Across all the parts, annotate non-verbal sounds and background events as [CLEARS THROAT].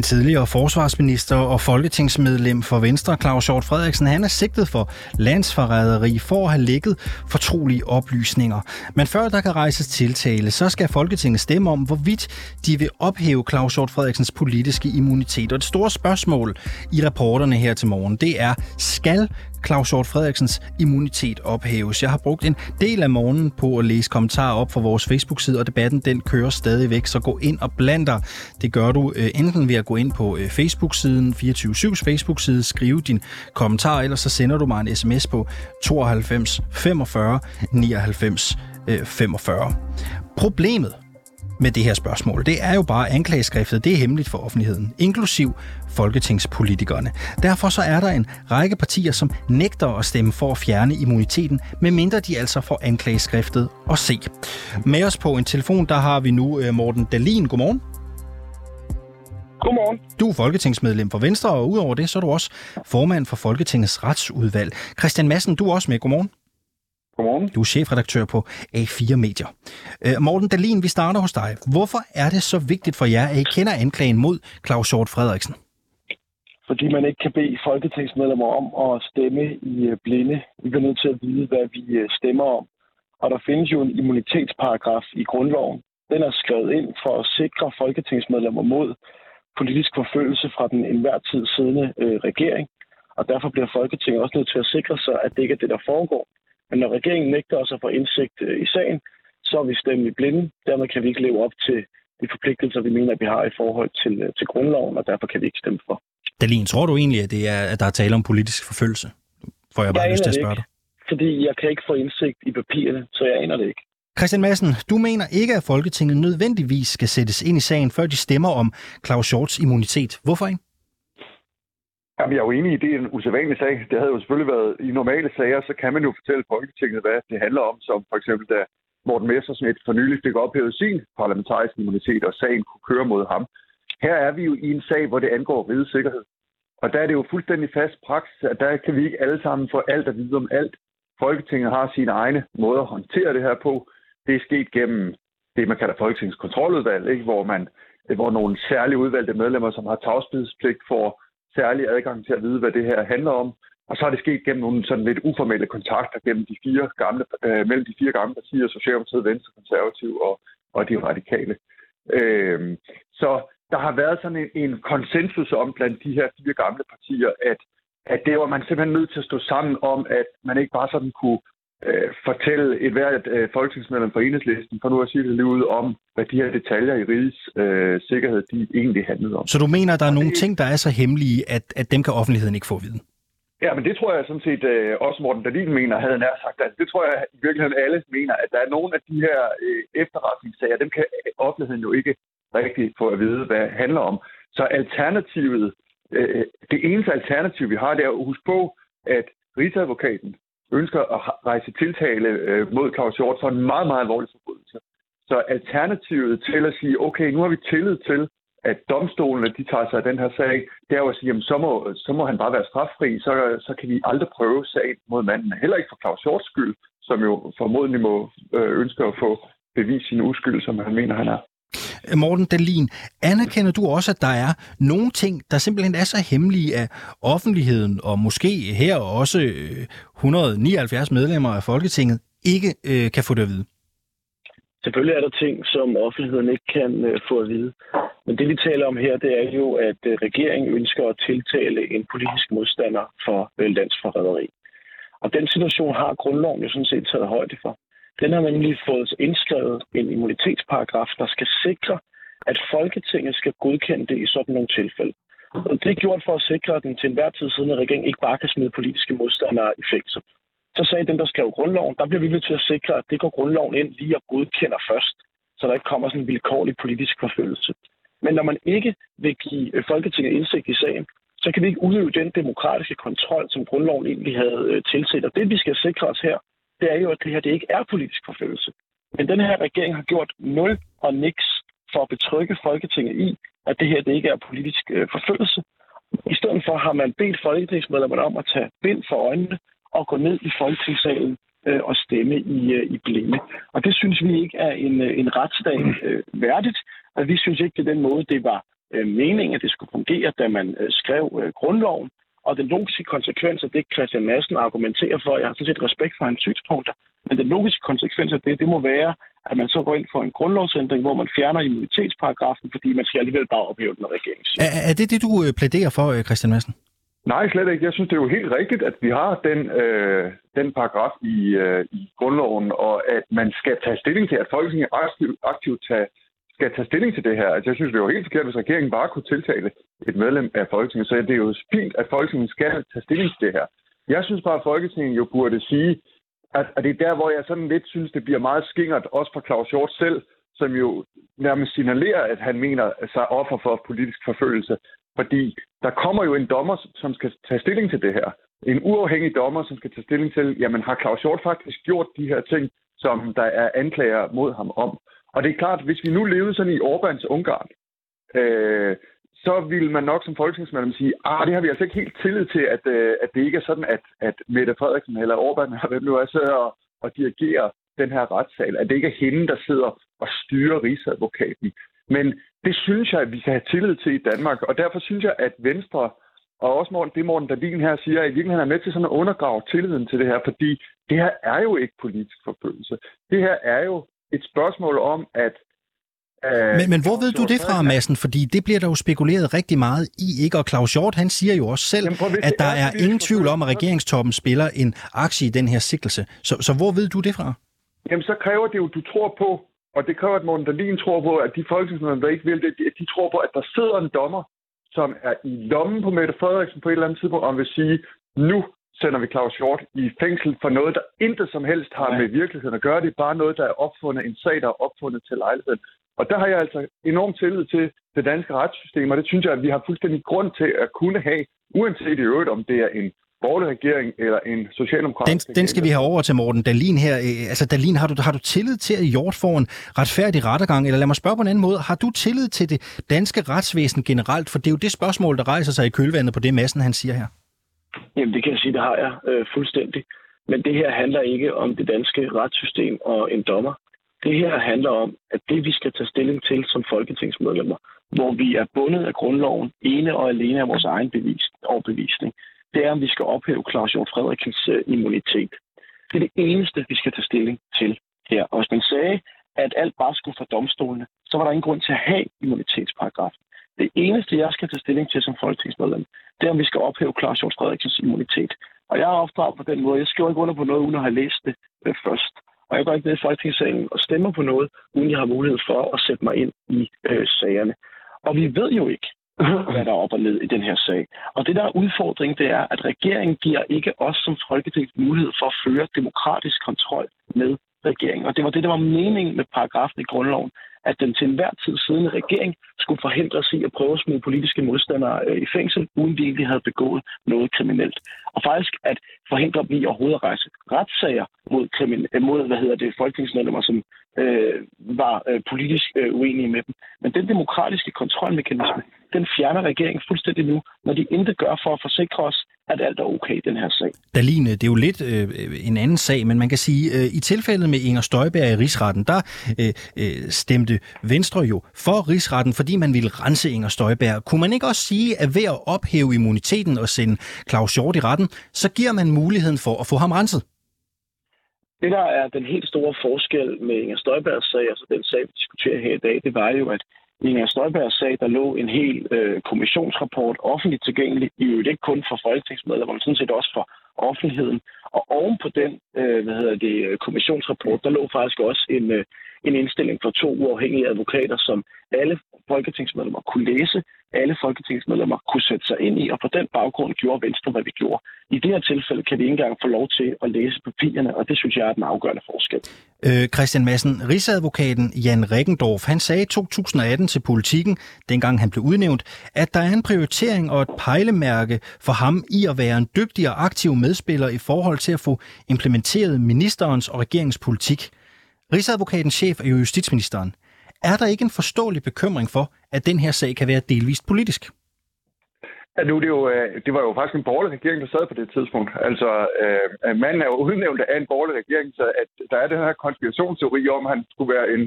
Den tidligere forsvarsminister og folketingsmedlem for Venstre, Claus Hjort Frederiksen, han er sigtet for landsforræderi for at have lækket fortrolige oplysninger. Men før der kan rejses tiltale, så skal Folketinget stemme om, hvorvidt de vil ophæve Claus Hjort Frederiksens politiske immunitet. Og det store spørgsmål i rapporterne her til morgen, det er, skal Claus Hjort Frederiksens immunitet ophæves. Jeg har brugt en del af morgenen på at læse kommentarer op fra vores Facebook-side, og debatten den kører stadigvæk, så gå ind og bland dig. Det gør du øh, enten ved at gå ind på øh, Facebook-siden, 24-7's Facebook-side, skrive din kommentar, eller så sender du mig en sms på 92 45 99 45. Problemet med det her spørgsmål, det er jo bare, at anklageskriftet det er hemmeligt for offentligheden, inklusiv folketingspolitikerne. Derfor så er der en række partier, som nægter at stemme for at fjerne immuniteten, medmindre de altså får anklageskriftet at se. Med os på en telefon, der har vi nu øh, Morten Dalin. Godmorgen. Godmorgen. Du er folketingsmedlem for Venstre, og udover det, så er du også formand for Folketingets retsudvalg. Christian Madsen, du er også med. Godmorgen. Godmorgen. Du er chefredaktør på A4 Medier. Øh, Morten Dalin, vi starter hos dig. Hvorfor er det så vigtigt for jer, at I kender anklagen mod Claus Hjort Frederiksen? Fordi man ikke kan bede folketingsmedlemmer om at stemme i øh, blinde. Vi bliver nødt til at vide, hvad vi øh, stemmer om. Og der findes jo en immunitetsparagraf i grundloven. Den er skrevet ind for at sikre folketingsmedlemmer mod politisk forfølgelse fra den enhver tid siddende øh, regering. Og derfor bliver Folketinget også nødt til at sikre sig, at det ikke er det, der foregår. Men når regeringen nægter os at få indsigt øh, i sagen, så er vi stemt i blinde. Dermed kan vi ikke leve op til de forpligtelser, vi mener, at vi har i forhold til, øh, til grundloven, og derfor kan vi ikke stemme for. Dalin, tror du egentlig, at, det er, at der er tale om politisk forfølgelse? Får jeg bare Jeg lyst til at spørge dig. Fordi jeg kan ikke få indsigt i papirerne, så jeg aner det ikke. Christian Madsen, du mener ikke, at Folketinget nødvendigvis skal sættes ind i sagen, før de stemmer om Claus Hjorts immunitet. Hvorfor ikke? Jamen, jeg er jo enig i, det er en usædvanlig sag. Det havde jo selvfølgelig været i normale sager, så kan man jo fortælle Folketinget, hvad det handler om, som for eksempel da Morten Messersmith for nylig fik ophævet sin parlamentariske immunitet, og sagen kunne køre mod ham. Her er vi jo i en sag, hvor det angår rigets sikkerhed. Og der er det jo fuldstændig fast praksis, at der kan vi ikke alle sammen få alt at vide om alt. Folketinget har sine egne måder at håndtere det her på. Det er sket gennem det, man kalder Folketingets kontroludvalg, ikke? Hvor, man, hvor nogle særlige udvalgte medlemmer, som har tavshedspligt, får særlig adgang til at vide, hvad det her handler om. Og så er det sket gennem nogle sådan lidt uformelle kontakter gennem de fire gamle, øh, mellem de fire gamle partier, Socialdemokratiet, Venstre, Konservativ og, og de radikale. Øh, så der har været sådan en, en konsensus om blandt de her fire gamle partier, at, at det var man simpelthen nødt til at stå sammen om, at man ikke bare sådan kunne øh, fortælle et hvert øh, folketingsmedlem for enhedslisten, for nu at sige det lige ud om, hvad de her detaljer i rigets øh, sikkerhed, de egentlig handlede om. Så du mener, der er Og nogle det- ting, der er så hemmelige, at, at dem kan offentligheden ikke få at vide? Ja, men det tror jeg sådan set øh, også Morten Dahlin mener, havde nær sagt. Altså, det tror jeg i virkeligheden alle mener, at der er nogle af de her øh, efterretningssager, dem kan offentligheden jo ikke rigtig få at vide, hvad det handler om. Så alternativet, øh, det eneste alternativ, vi har, det er at huske på, at rigsadvokaten ønsker at rejse tiltale øh, mod Claus Hjort for en meget, meget alvorlig forbrydelse. Så alternativet til at sige, okay, nu har vi tillid til, at domstolene de tager sig af den her sag, det er jo at sige, jamen, så, må, så må han bare være straffri, så, så kan vi aldrig prøve sagen mod manden. Heller ikke for Claus Hjorts skyld, som jo formodentlig må øh, ønske at få bevis sin uskyld, som han mener, han er. Øh, Morten Dalin, anerkender du også, at der er nogle ting, der simpelthen er så hemmelige af offentligheden, og måske her også øh, 179 medlemmer af Folketinget, ikke øh, kan få det at vide? Selvfølgelig er der ting, som offentligheden ikke kan øh, få at vide. Men det, vi taler om her, det er jo, at øh, regeringen ønsker at tiltale en politisk modstander for øh, landsforræderi. Og den situation har grundloven jo sådan set taget højde for. Den har nemlig fået indskrevet en immunitetsparagraf, der skal sikre, at Folketinget skal godkende det i sådan nogle tilfælde. Og det er gjort for at sikre, at den til enhver tid siden regering ikke bare kan smide politiske modstandere i fængsel. Så sagde den, der skrev grundloven, der bliver vi nødt til at sikre, at det går grundloven ind lige og godkender først, så der ikke kommer sådan en vilkårlig politisk forfølgelse. Men når man ikke vil give øh, Folketinget indsigt i sagen, så kan vi ikke udøve den demokratiske kontrol, som grundloven egentlig havde øh, tilset. Og det, vi skal sikre os her, det er jo, at det her det ikke er politisk forfølgelse. Men den her regering har gjort nul og niks for at betrygge Folketinget i, at det her det ikke er politisk øh, forfølgelse. I stedet for har man bedt folketingsmedlemmerne om at tage bind for øjnene og gå ned i folketingssalen øh, og stemme i, øh, i blinde. Og det synes vi ikke er en, øh, en retsstat øh, værdigt, og vi synes ikke, det er den måde, det var øh, meningen, at det skulle fungere, da man øh, skrev øh, grundloven. Og den logiske konsekvens af det, Christian Madsen argumenterer for, jeg har sådan set respekt for hans synspunkter, men den logiske konsekvens af det, det må være, at man så går ind for en grundlovsændring, hvor man fjerner immunitetsparagrafen, fordi man skal alligevel bare ophæve den regering. Er, er det det, du øh, plæderer for, øh, Christian Madsen? Nej, slet ikke. Jeg synes, det er jo helt rigtigt, at vi har den, øh, den paragraf i, øh, i grundloven, og at man skal tage stilling til, at Folketinget aktivt, aktivt tage, skal tage stilling til det her. Altså, jeg synes, det er jo helt forkert, hvis regeringen bare kunne tiltale et medlem af Folketinget. Så det er jo fint, at Folketinget skal tage stilling til det her. Jeg synes bare, at Folketinget jo burde sige, at, at det er der, hvor jeg sådan lidt synes, det bliver meget skingert, også fra Claus Hjort selv, som jo nærmest signalerer, at han mener sig offer for politisk forfølgelse. Fordi der kommer jo en dommer, som skal tage stilling til det her. En uafhængig dommer, som skal tage stilling til, jamen har Claus Hjort faktisk gjort de her ting, som der er anklager mod ham om. Og det er klart, hvis vi nu levede sådan i Orbáns Ungarn, øh, så vil man nok som folketingsmedlem sige, ah, det har vi altså ikke helt tillid til, at, øh, at det ikke er sådan, at, at Mette Frederiksen eller Orbán, eller hvem nu er, sidder og, og dirigerer den her retssal, at det ikke er hende, der sidder og styrer rigsadvokaten. Men det synes jeg, at vi skal have tillid til i Danmark, og derfor synes jeg, at Venstre og også Morten, det Morten Dahlin her siger, at i virkeligheden er med til sådan at undergrave tilliden til det her, fordi det her er jo ikke politisk forfølgelse. Det her er jo et spørgsmål om, at Øh, men, men hvor ved du det fra, Madsen? Fordi det bliver der jo spekuleret rigtig meget i, ikke? Og Claus Hjort, han siger jo også selv, Jamen, at der er ingen tvivl om, at regeringstoppen spiller en aktie i den her sikkelse. Så, så hvor ved du det fra? Jamen, så kræver det jo, at du tror på, og det kræver, at Morten Dahlin tror på, at de folketingsmedlemmer, der ikke vil det, de tror på, at der sidder en dommer, som er i lommen på Mette Frederiksen på et eller andet tidspunkt, og vil sige, nu sender vi Claus Hjort i fængsel for noget, der intet som helst har med virkeligheden at gøre. Det er bare noget, der er opfundet, en sag, der er opfundet til lejligheden. Og der har jeg altså enormt tillid til det danske retssystem, og det synes jeg, at vi har fuldstændig grund til at kunne have, uanset i øvrigt, om det er en borgerlig regering eller en socialdemokratisk den, den skal vi have over til Morten Dalin her. Øh, altså Dalin, har du, har du tillid til, at Hjort får en retfærdig rettergang? Eller lad mig spørge på en anden måde. Har du tillid til det danske retsvæsen generelt? For det er jo det spørgsmål, der rejser sig i kølvandet på det, massen han siger her. Jamen det kan jeg sige, det har jeg øh, fuldstændig. Men det her handler ikke om det danske retssystem og en dommer. Det her handler om, at det vi skal tage stilling til som folketingsmedlemmer, hvor vi er bundet af grundloven ene og alene af vores egen bevis, overbevisning, det er, om vi skal ophæve Claus Hjort Frederiksens øh, immunitet. Det er det eneste, vi skal tage stilling til her. Og hvis man sagde, at alt bare skulle fra domstolene, så var der ingen grund til at have immunitetsparagraf. Det eneste, jeg skal tage stilling til som folketingsmedlem, det er, om vi skal ophæve Claus Hjort Frederiksens immunitet. Og jeg er opdraget på den måde. Jeg skriver ikke under på noget, uden at have læst det øh, først. Og jeg går ikke ned i Folketingssalen og stemmer på noget, uden jeg har mulighed for at sætte mig ind i øh, sagerne. Og vi ved jo ikke, [CLEARS THROAT] hvad der er op og ned i den her sag. Og det, der er udfordringen, det er, at regeringen giver ikke os som Folketing mulighed for at føre demokratisk kontrol med regering. Og det var det, der var meningen med paragrafen i grundloven, at den til enhver tid siddende regering skulle forhindres i at prøve at smide politiske modstandere øh, i fængsel, uden de egentlig havde begået noget kriminelt. Og faktisk at forhindre dem i overhovedet at rejse retssager mod, krimin- øh, mod hvad hedder det, folketingsmedlemmer, som øh, var øh, politisk øh, uenige med dem. Men den demokratiske kontrolmekanisme, den fjerner regeringen fuldstændig nu, når de intet gør for at forsikre os, at alt er okay i den her sag. Daline, det er jo lidt øh, en anden sag, men man kan sige, øh, i tilfældet med Inger Støjberg i rigsretten, der øh, øh, stemte Venstre jo for rigsretten, fordi man ville rense Inger Støjberg. Kunne man ikke også sige, at ved at ophæve immuniteten og sende Claus Hjort i retten, så giver man muligheden for at få ham renset? Det, der er den helt store forskel med Inger Støjbergs sag, altså den sag, vi diskuterer her i dag, det var jo, at Inger Støjbergs sag, der lå en hel øh, kommissionsrapport offentligt tilgængelig, i øvrigt ikke kun for folketingsmedlemmer, men sådan set også for offentligheden. Og oven på den øh, hvad hedder det, kommissionsrapport, der lå faktisk også en, øh, en indstilling fra to uafhængige advokater, som alle folketingsmedlemmer kunne læse, alle folketingsmedlemmer kunne sætte sig ind i, og på den baggrund gjorde Venstre, hvad vi gjorde. I det her tilfælde kan vi ikke engang få lov til at læse papirerne, og det synes jeg er den afgørende forskel. Øh, Christian Madsen, Rigsadvokaten Jan Rikkendorf, han sagde i 2018 til politikken, dengang han blev udnævnt, at der er en prioritering og et pejlemærke for ham i at være en dygtig og aktiv medspiller i forhold til at få implementeret ministerens og regeringens politik. Rigsadvokatens chef er jo justitsministeren. Er der ikke en forståelig bekymring for, at den her sag kan være delvist politisk? Ja, nu, det, jo, øh, det var jo faktisk en borgerlig regering, der sad på det tidspunkt. Altså, øh, manden er jo udnævnt af en borgerlig regering, så at der er den her konspirationsteori om, at han skulle være en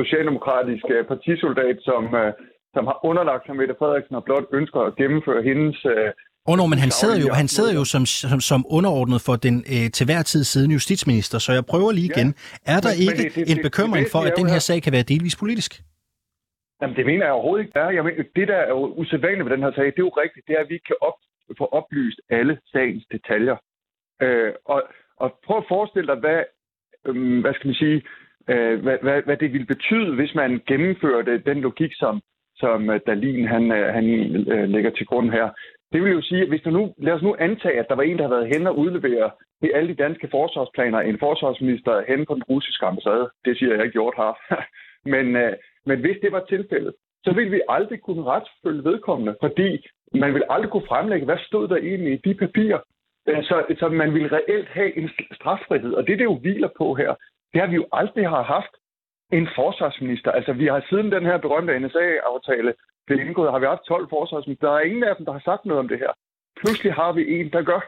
socialdemokratisk øh, partisoldat, som, øh, som har underlagt sig Mette Frederiksen og blot ønsker at gennemføre hendes... Øh, Oh, no, men han sidder jo, han sidder jo som, som, som underordnet for den øh, til hver tid siden justitsminister, så jeg prøver lige igen. Ja, er der men, ikke men det, det, en bekymring det, det, for, at den her sag kan være delvis politisk? Jamen, det mener jeg overhovedet ikke. Jeg mener, det, der er jo usædvanligt ved den her sag, det er jo rigtigt, det er, at vi kan op, få oplyst alle sagens detaljer. Øh, og, og prøv at forestille dig, hvad, øh, hvad skal man sige, øh, hvad, hvad, hvad det ville betyde, hvis man gennemførte den logik, som, som øh, Dalin han, øh, han øh, lægger til grund her. Det vil jo sige, at hvis du nu, lad os nu antage, at der var en, der havde været hen og udlevere alle de danske forsvarsplaner, en forsvarsminister hen på den russiske ambassade. Det siger jeg ikke gjort har. [LAUGHS] men, øh, men hvis det var tilfældet, så ville vi aldrig kunne retsfølge vedkommende, fordi man ville aldrig kunne fremlægge, hvad stod der egentlig i de papirer. Øh, så, så man ville reelt have en straffrihed, og det, det jo hviler på her, det har vi jo aldrig har haft en forsvarsminister. Altså, vi har siden den her berømte NSA-aftale blev indgået, har vi haft 12 forsvarsminister. Der er ingen af dem, der har sagt noget om det her. Pludselig har vi en, der gør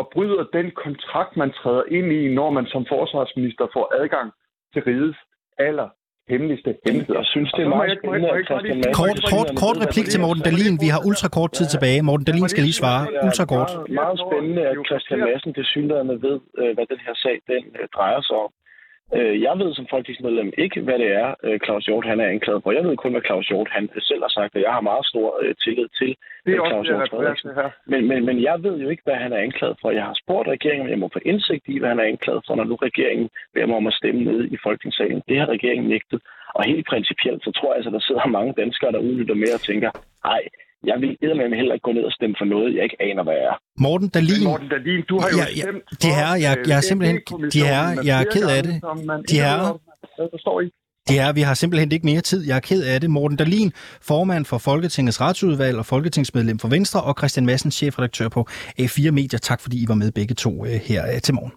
og bryder den kontrakt, man træder ind i, når man som forsvarsminister får adgang til rigets aller hemmeligste hemmeligheder. Jeg synes, det er meget spændende. Kort, kort, kort replik til Morten Dalin. Vi har ultra kort tid tilbage. Morten Dalin skal lige svare. Ultra kort. Meget, meget spændende, at Christian Madsen det synligheden ved, øh, hvad den her sag den øh, drejer sig om. Øh, jeg ved som folketingsmedlem ikke, hvad det er, øh, Claus Hjort han er anklaget for. Jeg ved kun, hvad Claus Hjort han selv har sagt, og jeg har meget stor øh, tillid til det er Claus Hjort Frederiksen. Men, men, men jeg ved jo ikke, hvad han er anklaget for. Jeg har spurgt regeringen, jeg må få indsigt i, hvad han er anklaget for, når nu regeringen beder mig om at stemme ned i Folketingssalen. Det har regeringen nægtet. Og helt principielt, så tror jeg, at der sidder mange danskere, der udnytter med og tænker, nej, jeg vil med heller ikke gå ned og stemme for noget, jeg ikke aner, hvad er. Morten Dalin. Morten Dalin, du har jo ja, stemt de her, jeg, jeg er simpelthen, de her, jeg er ked af det. De her, det er, vi har simpelthen ikke mere tid. Jeg er ked af det. Morten Dalin, formand for Folketingets retsudvalg og folketingsmedlem for Venstre, og Christian Madsen, chefredaktør på A4 Media. Tak fordi I var med begge to øh, her øh, til morgen.